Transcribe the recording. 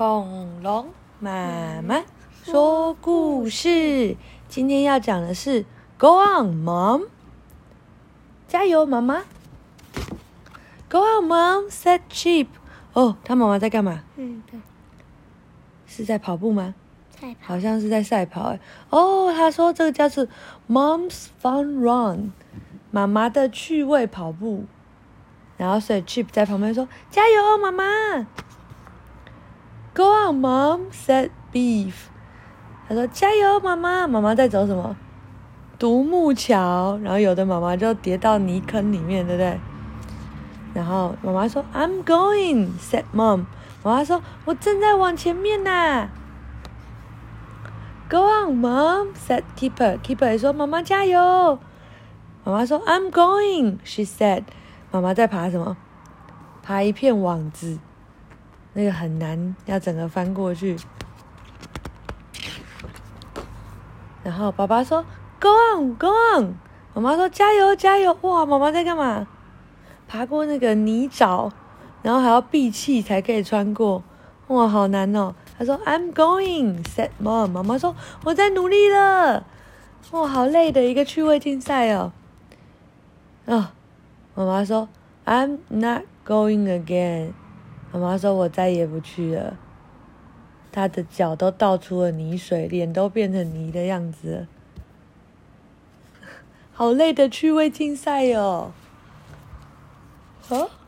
恐龙妈妈说故事，今天要讲的是 Go on, Mom，加油，妈妈！Go on, Mom said Chip。哦，他妈妈在干嘛？嗯，对，是在跑步吗？赛跑。好像是在赛跑哎。哦，他说这个叫做 Mom's Fun Run，妈妈的趣味跑步。然后所以 Chip 在旁边说：“加油，妈妈！” Go on, Mom said Beef。他说：“加油，妈妈！”妈妈在走什么？独木桥。然后有的妈妈就跌到泥坑里面，对不对？然后妈妈说：“I'm going,” said Mom。妈妈说：“我正在往前面呢。” Go on, Mom said Keeper。Keeper 也说：“妈妈加油！”妈妈说：“I'm going,” she said。妈妈在爬什么？爬一片网子，那个很难，要整个翻过去。然后爸爸说：“Go on, go on。”妈妈说：“加油，加油！”哇，妈妈在干嘛？爬过那个泥沼，然后还要闭气才可以穿过。哇，好难哦！他说：“I'm going,” said mom。妈妈说：“我在努力了。”哇，好累的一个趣味竞赛哦。啊。妈妈说：“I'm not going again。”妈妈说：“我再也不去了。”她的脚都倒出了泥水，脸都变成泥的样子，好累的趣味竞赛哟！啊。